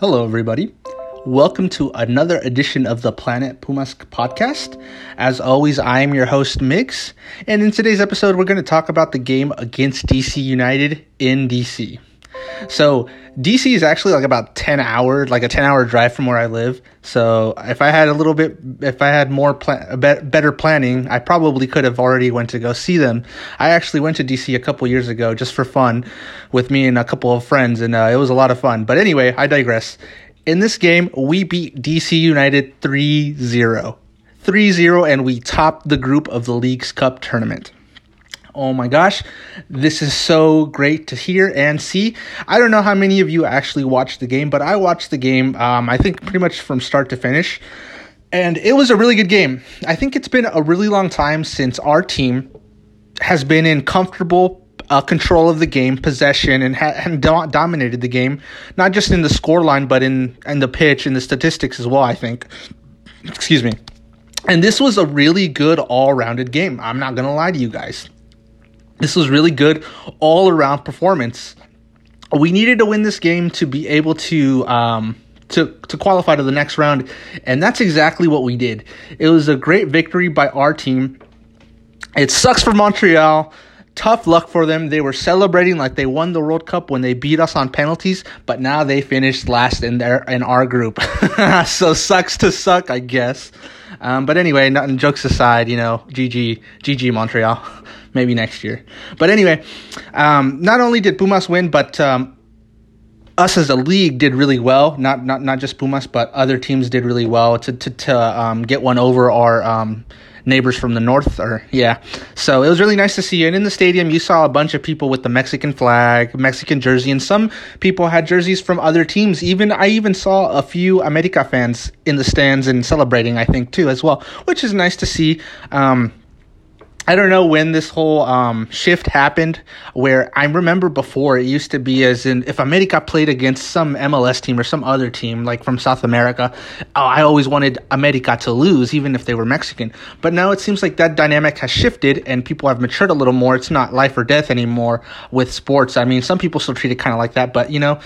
Hello, everybody. Welcome to another edition of the Planet Pumas podcast. As always, I am your host, Migs, and in today's episode, we're going to talk about the game against DC United in DC. So, DC is actually like about 10 hours, like a 10 hour drive from where I live. So, if I had a little bit, if I had more, plan, better planning, I probably could have already went to go see them. I actually went to DC a couple years ago just for fun with me and a couple of friends, and uh, it was a lot of fun. But anyway, I digress. In this game, we beat DC United 3 0. 3 0, and we topped the group of the Leagues Cup tournament. Oh my gosh, this is so great to hear and see. I don't know how many of you actually watched the game, but I watched the game, um, I think pretty much from start to finish. And it was a really good game. I think it's been a really long time since our team has been in comfortable uh, control of the game, possession, and, ha- and do- dominated the game, not just in the scoreline, but in, in the pitch and the statistics as well, I think. Excuse me. And this was a really good all rounded game. I'm not going to lie to you guys. This was really good all around performance. We needed to win this game to be able to. Um, to, to qualify to the next round, and that's exactly what we did. It was a great victory by our team. It sucks for Montreal tough luck for them. They were celebrating like they won the World Cup when they beat us on penalties, but now they finished last in their in our group. so sucks to suck, I guess. Um, but anyway, nothing jokes aside, you know, GG, GG Montreal, maybe next year. But anyway, um, not only did Pumas win, but um, us as a league did really well. Not not not just Pumas, but other teams did really well to to, to um, get one over our um, neighbors from the north or yeah so it was really nice to see you and in the stadium you saw a bunch of people with the mexican flag mexican jersey and some people had jerseys from other teams even i even saw a few america fans in the stands and celebrating i think too as well which is nice to see um, I don't know when this whole um, shift happened. Where I remember before, it used to be as in if America played against some MLS team or some other team like from South America, oh, I always wanted America to lose, even if they were Mexican. But now it seems like that dynamic has shifted and people have matured a little more. It's not life or death anymore with sports. I mean, some people still treat it kind of like that, but you know,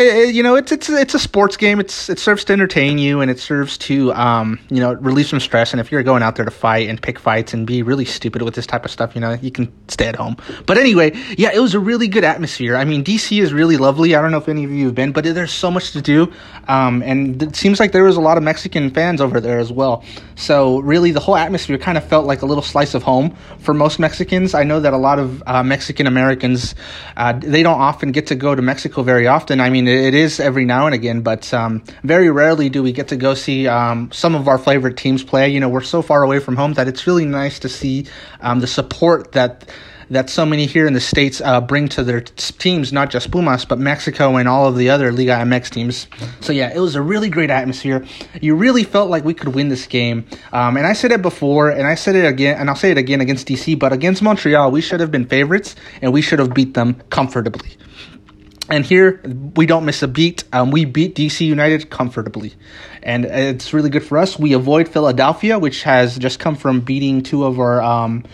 it, you know, it's it's it's a sports game. It's it serves to entertain you and it serves to um you know relieve some stress. And if you're going out there to fight and pick fights and be really stupid with this type of stuff, you know, you can stay at home. But anyway, yeah, it was a really good atmosphere. I mean, DC is really lovely. I don't know if any of you have been, but there's so much to do. Um, and it seems like there was a lot of Mexican fans over there as well. So really, the whole atmosphere kind of felt like a little slice of home for most Mexicans. I know that a lot of uh, Mexican Americans uh, they don't often get to go to Mexico very often. I mean it is every now and again, but um, very rarely do we get to go see um, some of our favorite teams play. You know, we're so far away from home that it's really nice to see um, the support that that so many here in the states uh, bring to their teams, not just Pumas, but Mexico and all of the other Liga MX teams. So yeah, it was a really great atmosphere. You really felt like we could win this game. Um, and I said it before, and I said it again, and I'll say it again against DC. But against Montreal, we should have been favorites, and we should have beat them comfortably. And here we don't miss a beat. Um, we beat DC United comfortably, and it's really good for us. We avoid Philadelphia, which has just come from beating two of our um,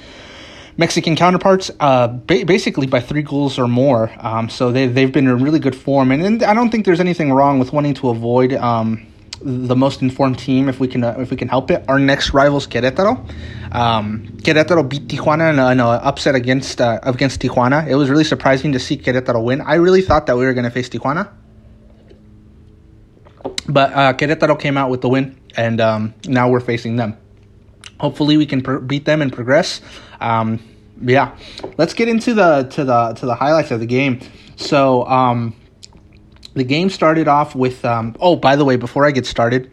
Mexican counterparts, uh, ba- basically by three goals or more. Um, so they they've been in really good form, and, and, I don't think there's anything wrong with wanting to avoid um, the most informed team if we can uh, if we can help it. Our next rivals Querétaro. Um, Querétaro beat Tijuana in an upset against uh, against Tijuana. It was really surprising to see Querétaro win. I really thought that we were going to face Tijuana, but uh, Querétaro came out with the win, and um, now we're facing them. Hopefully, we can pr- beat them and progress. Um, yeah, let's get into the to the to the highlights of the game. So. Um, the game started off with um, oh by the way before i get started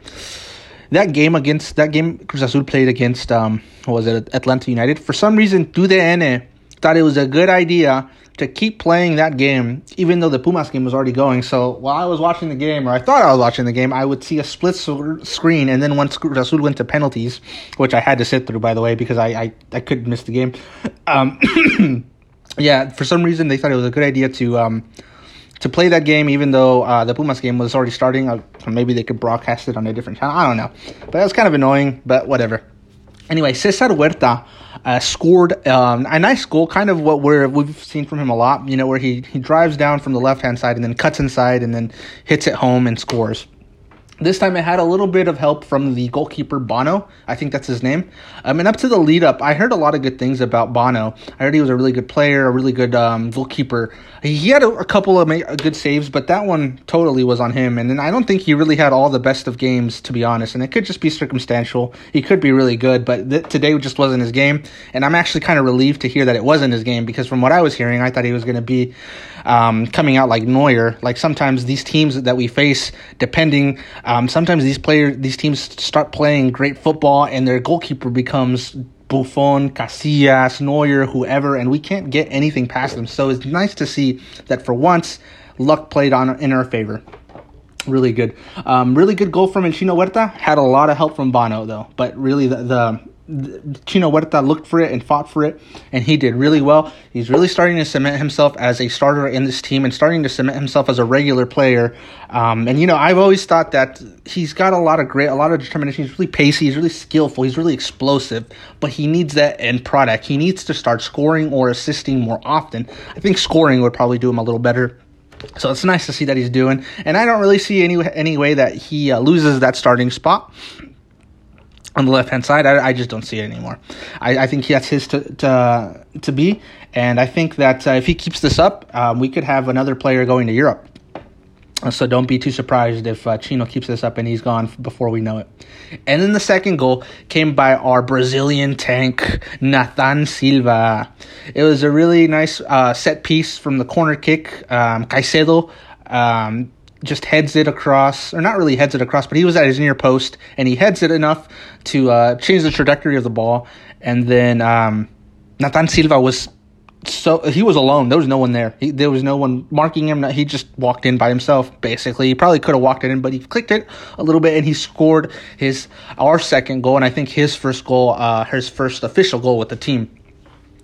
that game against that game cruz azul played against um, was it atlanta united for some reason TUDN thought it was a good idea to keep playing that game even though the pumas game was already going so while i was watching the game or i thought i was watching the game i would see a split screen and then once cruz azul went to penalties which i had to sit through by the way because i i, I couldn't miss the game um, yeah for some reason they thought it was a good idea to um, to play that game, even though uh, the Pumas game was already starting. Uh, maybe they could broadcast it on a different channel. I don't know, but that was kind of annoying. But whatever. Anyway, Cesar Huerta uh, scored um, a nice goal, kind of what we're, we've seen from him a lot, you know, where he, he drives down from the left hand side and then cuts inside and then hits it home and scores. This time it had a little bit of help from the goalkeeper Bono. I think that's his name. Um, and up to the lead up, I heard a lot of good things about Bono. I heard he was a really good player, a really good um, goalkeeper. He had a, a couple of ma- good saves, but that one totally was on him. And then I don't think he really had all the best of games, to be honest. And it could just be circumstantial. He could be really good, but th- today just wasn't his game. And I'm actually kind of relieved to hear that it wasn't his game because from what I was hearing, I thought he was going to be um, coming out like Neuer. Like sometimes these teams that we face, depending, um, sometimes these players, these teams start playing great football, and their goalkeeper becomes Buffon, Casillas, Neuer, whoever, and we can't get anything past them. So it's nice to see that for once, luck played on in our favor. Really good, um, really good goal from Chino Huerta. Had a lot of help from Bono though, but really the, the Chino Huerta looked for it and fought for it, and he did really well. He's really starting to cement himself as a starter in this team and starting to cement himself as a regular player. Um, and you know, I've always thought that he's got a lot of great, a lot of determination. He's really pacey. He's really skillful. He's really explosive. But he needs that end product. He needs to start scoring or assisting more often. I think scoring would probably do him a little better. So it's nice to see that he's doing, and I don't really see any any way that he uh, loses that starting spot on the left hand side. I, I, just don't see it anymore. I, I think that's his to, to to be, and I think that uh, if he keeps this up, um, we could have another player going to Europe. So don't be too surprised if uh, Chino keeps this up and he's gone before we know it. And then the second goal came by our Brazilian tank, Nathan Silva. It was a really nice uh, set piece from the corner kick. Um, Caicedo um, just heads it across, or not really heads it across, but he was at his near post and he heads it enough to uh, change the trajectory of the ball. And then um, Nathan Silva was so he was alone. There was no one there. He, there was no one marking him. He just walked in by himself. Basically, he probably could have walked it in, but he clicked it a little bit and he scored his our second goal, and I think his first goal, uh, his first official goal with the team.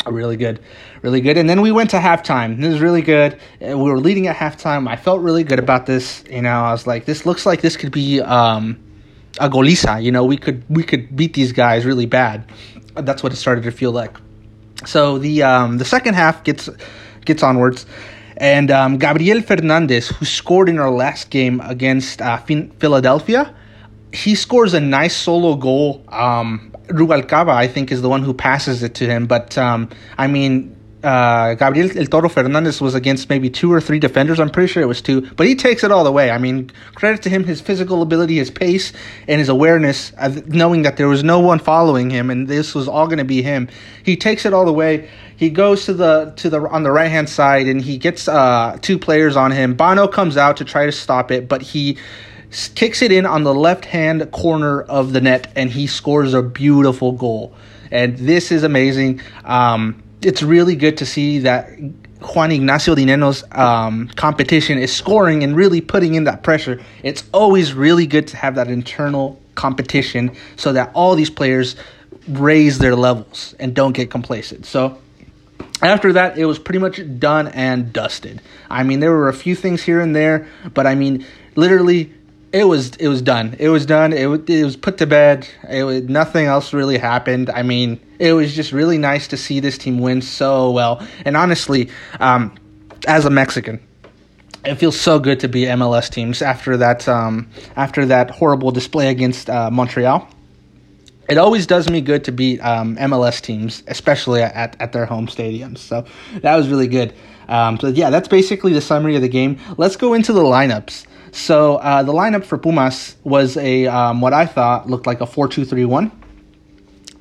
Really good, really good. And then we went to halftime. This is really good. Uh, we were leading at halftime. I felt really good about this. You know, I was like, this looks like this could be um, a goliza. You know, we could we could beat these guys really bad. That's what it started to feel like. So the um, the second half gets gets onwards, and um, Gabriel Fernandez, who scored in our last game against uh, Philadelphia, he scores a nice solo goal. Um, Ruvalcaba, I think, is the one who passes it to him. But um, I mean, uh, Gabriel El Toro Fernandez was against maybe two or three defenders. I'm pretty sure it was two, but he takes it all the way. I mean, credit to him, his physical ability, his pace, and his awareness, of knowing that there was no one following him, and this was all going to be him. He takes it all the way. He goes to the to the on the right hand side, and he gets uh, two players on him. Bono comes out to try to stop it, but he kicks it in on the left hand corner of the net, and he scores a beautiful goal. And this is amazing. Um, it's really good to see that Juan Ignacio Dinenno's um, competition is scoring and really putting in that pressure. It's always really good to have that internal competition so that all these players raise their levels and don't get complacent. So after that, it was pretty much done and dusted. I mean, there were a few things here and there, but I mean, literally it was it was done. It was done. It, was, it was put to bed. It was, nothing else really happened. I mean, it was just really nice to see this team win so well. And honestly, um, as a Mexican, it feels so good to be MLS teams after that um, after that horrible display against uh, Montreal. It always does me good to beat um, MLS teams, especially at, at their home stadiums. So that was really good. Um, so yeah, that's basically the summary of the game. Let's go into the lineups. So uh, the lineup for Pumas was a um, what I thought looked like a four-two-three-one.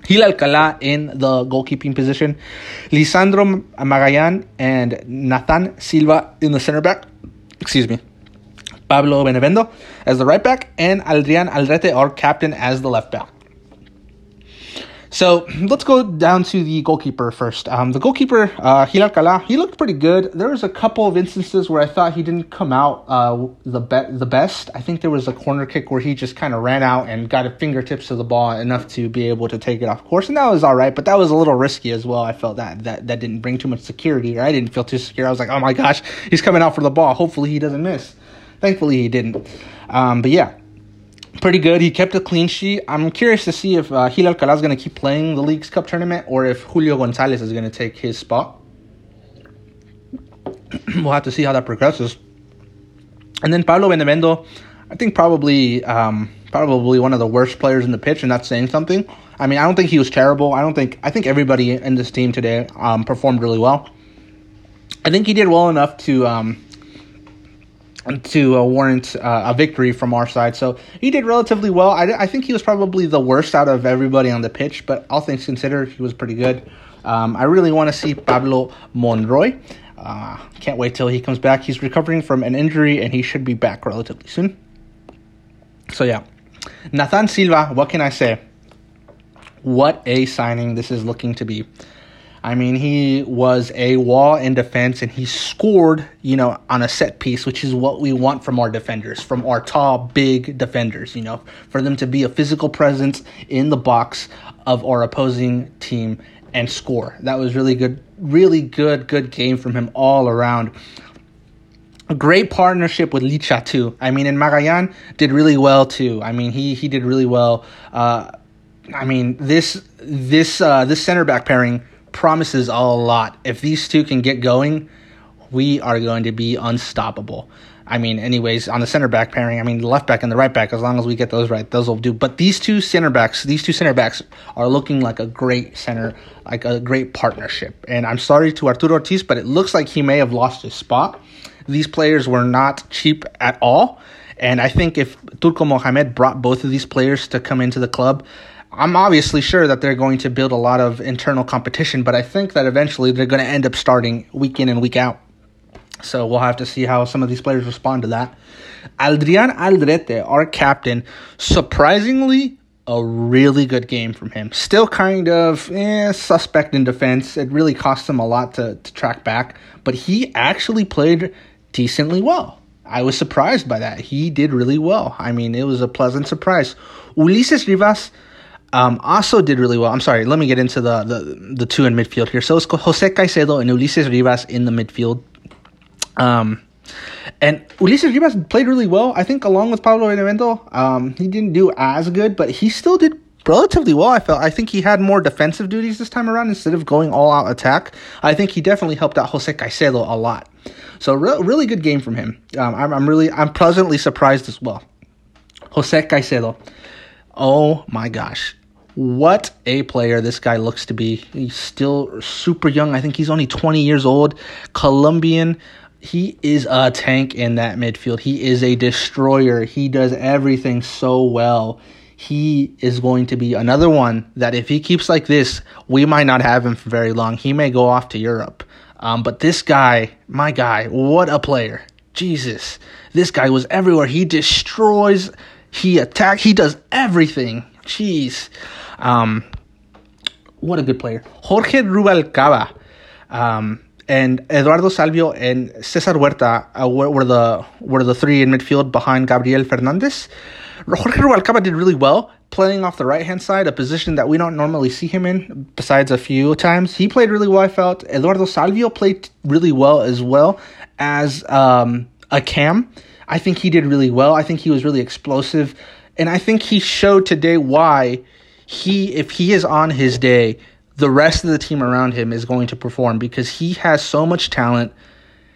Gil Alcala in the goalkeeping position, Lisandro Magallán and Nathan Silva in the center back. Excuse me. Pablo Bennevendo as the right back, and Adrian Aldrete, our captain, as the left back. So let's go down to the goalkeeper first. Um, the goalkeeper, uh, he looked pretty good. There was a couple of instances where I thought he didn't come out uh, the be- the best. I think there was a corner kick where he just kind of ran out and got a fingertips of the ball enough to be able to take it off course, and that was all right. But that was a little risky as well. I felt that that that didn't bring too much security, or I didn't feel too secure. I was like, oh my gosh, he's coming out for the ball. Hopefully he doesn't miss. Thankfully he didn't. Um, but yeah, pretty good. He kept a clean sheet. I'm curious to see if uh, Gil Alcalá is going to keep playing the Leagues Cup tournament or if Julio Gonzalez is going to take his spot. we'll have to see how that progresses. And then Pablo Bennevendo, I think probably um, probably one of the worst players in the pitch, and that's saying something. I mean, I don't think he was terrible. I don't think I think everybody in this team today um, performed really well. I think he did well enough to um, to uh, warrant uh, a victory from our side. So he did relatively well. I, I think he was probably the worst out of everybody on the pitch, but all things considered, he was pretty good. Um, I really want to see Pablo Monroy. Uh, can't wait till he comes back. He's recovering from an injury and he should be back relatively soon. So, yeah. Nathan Silva, what can I say? What a signing this is looking to be. I mean, he was a wall in defense and he scored, you know, on a set piece, which is what we want from our defenders, from our tall, big defenders, you know, for them to be a physical presence in the box of our opposing team and score. That was really good, really good, good game from him all around. A great partnership with Licha too. I mean, and Magallán did really well too. I mean, he he did really well. Uh, I mean, this this uh, this center back pairing promises a lot. If these two can get going, we are going to be unstoppable. I mean, anyways, on the center back pairing, I mean, the left back and the right back, as long as we get those right, those will do. But these two center backs, these two center backs are looking like a great center, like a great partnership. And I'm sorry to Arturo Ortiz, but it looks like he may have lost his spot. These players were not cheap at all. And I think if Turco Mohamed brought both of these players to come into the club, I'm obviously sure that they're going to build a lot of internal competition, but I think that eventually they're going to end up starting week in and week out. So we'll have to see how some of these players respond to that. Adrian Aldrete, our captain, surprisingly a really good game from him. Still kind of eh, suspect in defense. It really cost him a lot to, to track back, but he actually played decently well. I was surprised by that. He did really well. I mean, it was a pleasant surprise. Ulises Rivas um, also did really well. I'm sorry, let me get into the, the, the two in midfield here. So it's Jose Caicedo and Ulises Rivas in the midfield. Um, and Ulises Rivas played really well. I think along with Pablo Bennevendo, um, he didn't do as good, but he still did relatively well. I felt I think he had more defensive duties this time around instead of going all out attack. I think he definitely helped out Jose Caicedo a lot. So re- really good game from him. Um, I'm, I'm really I'm pleasantly surprised as well. Jose Caicedo. Oh my gosh. What a player this guy looks to be. He's still super young. I think he's only 20 years old. Colombian. He is a tank in that midfield. He is a destroyer. He does everything so well. He is going to be another one that if he keeps like this, we might not have him for very long. He may go off to Europe. Um, but this guy, my guy, what a player. Jesus. This guy was everywhere. He destroys, he attacks, he does everything. Jeez. Um, what a good player. Jorge Ruvalcaba um, and Eduardo Salvio and Cesar Huerta uh, were, were, the were the three in midfield behind Gabriel Fernandez. Jorge Ruvalcaba did really well playing off the right hand side, a position that we don't normally see him in, besides a few times. He played really well, I felt. Eduardo Salvio played really well as well as um, a cam. I think he did really well. I think he was really explosive. And I think he showed today why he if he is on his day, the rest of the team around him is going to perform because he has so much talent.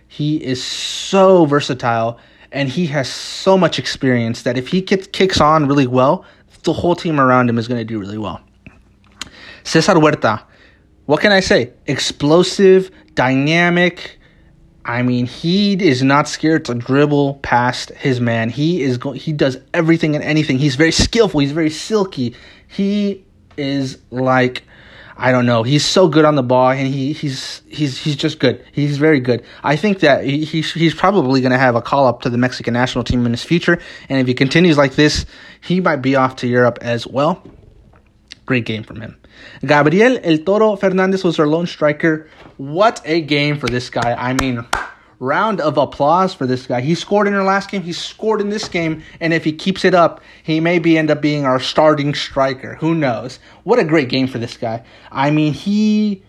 He is so versatile and he has so much experience that if he gets, kicks on really well, the whole team around him is going to do really well. Cesar Huerta, what can I say? Explosive, dynamic. I mean, he is not scared to dribble past his man. He is go- he does everything and anything. He's very skillful. He's very silky. He is like I don't know. He's so good on the ball, and he, he's he's he's just good. He's very good. I think that he, he's he's probably going to have a call up to the Mexican national team in his future, and if he continues like this, he might be off to Europe as well. Great game from him. Gabriel El Toro Fernandez was our lone striker. What a game for this guy! I mean round of applause for this guy. He scored in our last game. He scored in this game, and if he keeps it up, he maybe end up being our starting striker. Who knows? What a great game for this guy. I mean, he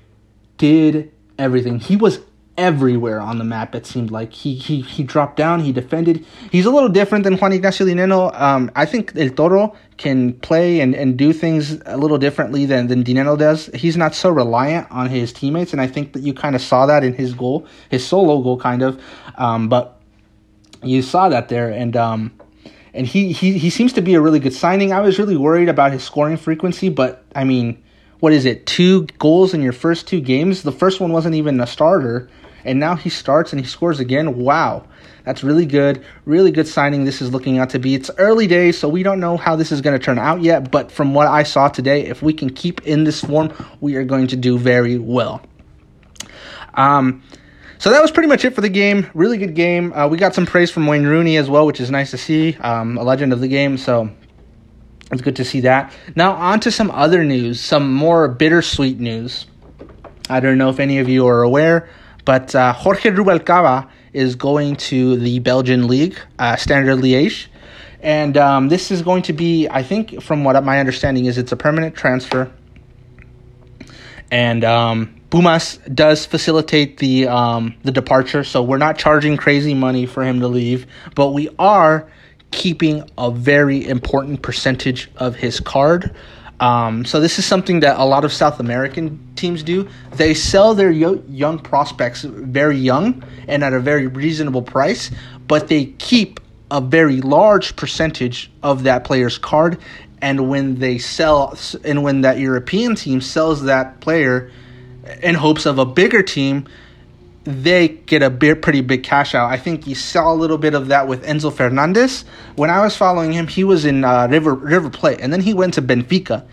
did everything. He was everywhere on the map. It seemed like he he he dropped down, he defended. He's a little different than Juan Ignacio Dinenno. Um, I think El Toro can play and, and do things a little differently than than Dinenno does. He's not so reliant on his teammates, and I think that you kind of saw that in his goal, his solo goal, kind of. Um, but you saw that there, and um, and he he he seems to be a really good signing. I was really worried about his scoring frequency, but I mean. What is it? Two goals in your first two games. The first one wasn't even a starter, and now he starts and he scores again. Wow, that's really good. Really good signing. This is looking out to be. It's early days, so we don't know how this is going to turn out yet. But from what I saw today, if we can keep in this form, we are going to do very well. Um, so that was pretty much it for the game. Really good game. Uh, we got some praise from Wayne Rooney as well, which is nice to see. Um, a legend of the game. So it's good to see that. Now on to some other news, some more bittersweet news. I don't know if any of you are aware. But uh, Jorge Ruvalcaba is going to the Belgian league, uh, Standard Liège. And um, this is going to be, I think, from what my understanding is, it's a permanent transfer. And um, Pumas does facilitate the um, the departure, so we're not charging crazy money for him to leave, but we are keeping a very important percentage of his card. Um, so this is something that a lot of South American teams do. They sell their yo- young prospects very young and at a very reasonable price, but they keep a very large percentage of that player's card. And when they sell, and when that European team sells that player in hopes of a bigger team, they get a pretty big cash out. I think you saw a little bit of that with Enzo Fernandez. When I was following him, he was in uh, River River Plate, and then he went to Benfica,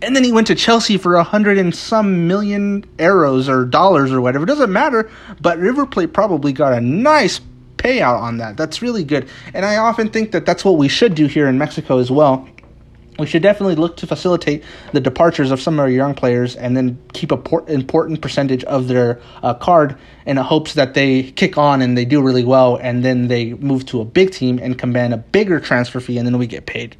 and then he went to Chelsea for a hundred and some million euros or dollars or whatever. It doesn't matter, but River Plate probably got a nice payout on that. That's really good, and I often think that that's what we should do here in Mexico as well we should definitely look to facilitate the departures of some of our young players and then keep a por- important percentage of their uh, card in hopes that they kick on and they do really well and then they move to a big team and command a bigger transfer fee and then we get paid.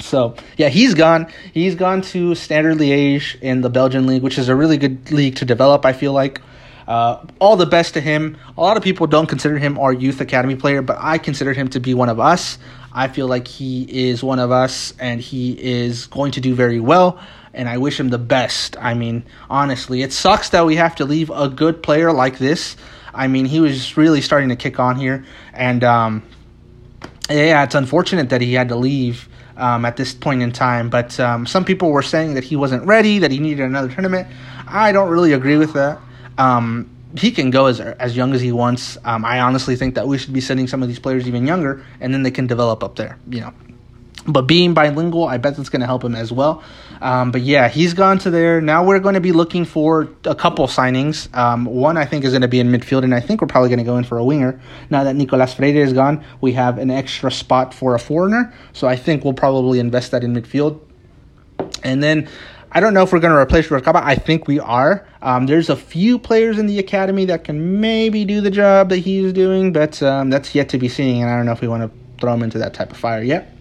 So yeah, he's gone. He's gone to Standard Liège in the Belgian league, which is a really good league to develop. I feel like. Uh, all the best to him. A lot of people don't consider him our youth academy player, but I consider him to be one of us. I feel like he is one of us and he is going to do very well. And I wish him the best. I mean, honestly, it sucks that we have to leave a good player like this. I mean, he was really starting to kick on here. And um, yeah, it's unfortunate that he had to leave. Um, at this point in time. But um, some people were saying that he wasn't ready, that he needed another tournament. I don't really agree with that. Um, he can go as as young as he wants. Um, I honestly think that we should be sending some of these players even younger, and then they can develop up there. You know, but being bilingual, I bet that's going to help him as well. Um, but yeah, he's gone to there. Now we're going to be looking for a couple signings. Um, one I think is going to be in midfield, and I think we're probably going to go in for a winger. Now that Nicolas Freire is gone, we have an extra spot for a foreigner, so I think we'll probably invest that in midfield. And then I don't know if we're going to replace Ruvalcaba. I think we are. Um, there's a few players in the academy that can maybe do the job that he's doing, but um, that's yet to be seen, and I don't know if we want to throw him into that type of fire yet.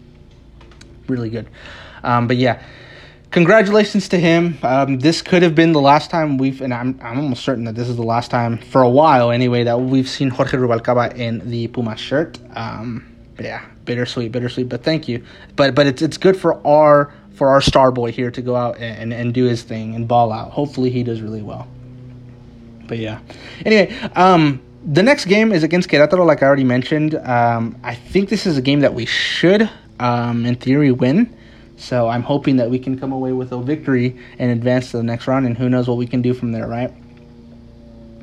Really good. Um, but yeah, congratulations to him. Um, this could have been the last time we've, and I'm, I'm almost certain that this is the last time for a while anyway that we've seen Jorge Ruvalcaba in the Puma shirt. Um, yeah, bittersweet, bittersweet. But thank you. But but it's it's good for our for our star boy here to go out and, and, do his thing and ball out. Hopefully he does really well. But yeah. Anyway, um, the next game is against Querétaro, like I already mentioned. Um, I think this is a game that we should, um, in theory, win. So I'm hoping that we can come away with a victory and advance to the next round, and who knows what we can do from there, right?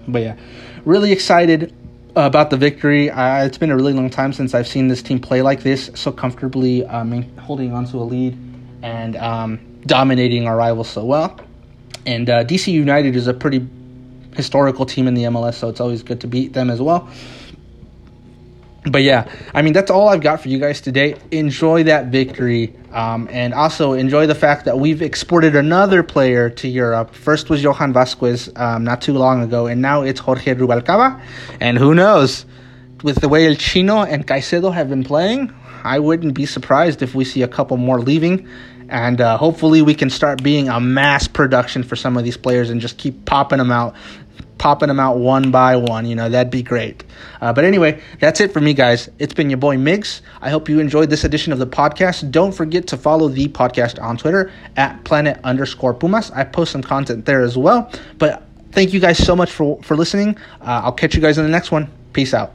But yeah, really excited about the victory. Uh, it's been a really long time since I've seen this team play like this, so comfortably um, holding on to a lead and um, dominating our rivals so well. And uh, DC United is a pretty historical team in the MLS, so it's always good to beat them as well. But yeah, I mean, that's all I've got for you guys today. Enjoy that victory. Um, and also enjoy the fact that we've exported another player to Europe. First was Johan Vasquez um, not too long ago, and now it's Jorge Ruvalcaba. And who knows, with the way El Chino and Caicedo have been playing, I wouldn't be surprised if we see a couple more leaving. And uh, hopefully, we can start being a mass production for some of these players and just keep popping them out popping them out one by one. You know, that'd be great. Uh, but anyway, that's it for me, guys. It's been your boy Migs. I hope you enjoyed this edition of the podcast. Don't forget to follow the podcast on Twitter at planet underscore Pumas. I post some content there as well. But thank you guys so much for, for listening. Uh, I'll catch you guys in the next one. Peace out.